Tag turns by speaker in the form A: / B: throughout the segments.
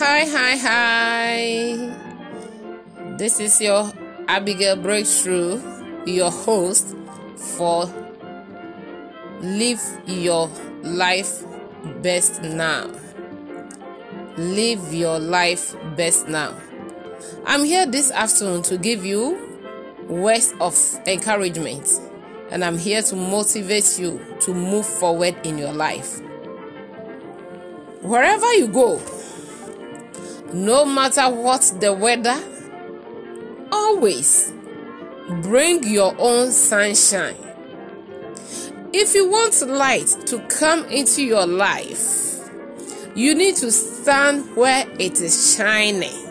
A: Hi, hi, hi. This is your Abigail Breakthrough, your host for Live Your Life Best Now. Live Your Life Best Now. I'm here this afternoon to give you words of encouragement, and I'm here to motivate you to move forward in your life. Wherever you go, no matter what the weather, always bring your own sunshine. If you want light to come into your life, you need to stand where it is shining.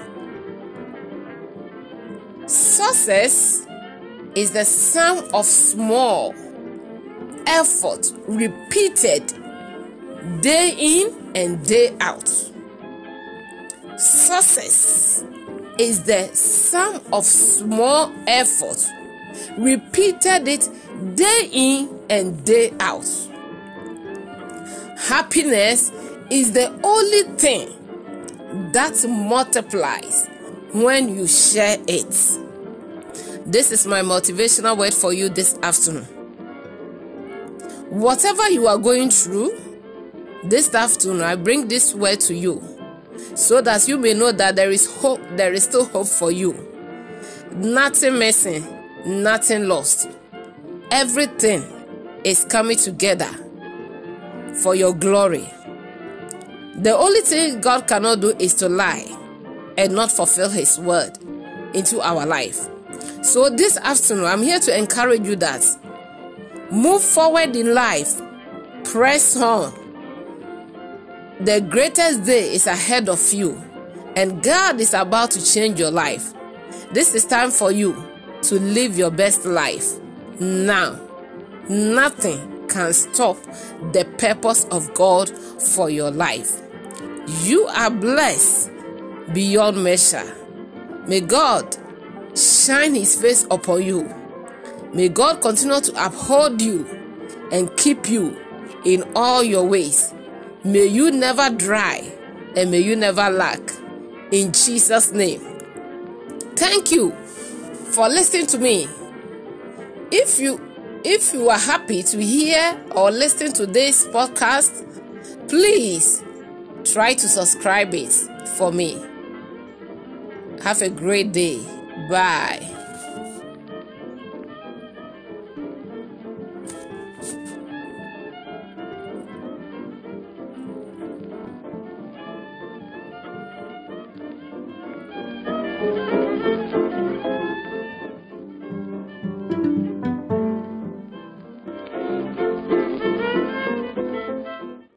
A: Success is the sum of small effort repeated day in and day out. Success is the sum of small efforts repeated it day in and day out. Happiness is the only thing that multiplies when you share it. This is my motivational word for you this afternoon. Whatever you are going through, this afternoon I bring this word to you so that you may know that there is hope, there is still hope for you. Nothing missing, nothing lost. Everything is coming together for your glory. The only thing God cannot do is to lie and not fulfill His word into our life. So, this afternoon, I'm here to encourage you that move forward in life, press on. The greatest day is ahead of you, and God is about to change your life. This is time for you to live your best life now. Nothing can stop the purpose of God for your life. You are blessed beyond measure. May God shine his face upon you. May God continue to uphold you and keep you in all your ways. May you never dry and may you never lack. In Jesus' name. Thank you for listening to me. If you if you are happy to hear or listen to this podcast, please try to subscribe it for me. Have a great day. Bye.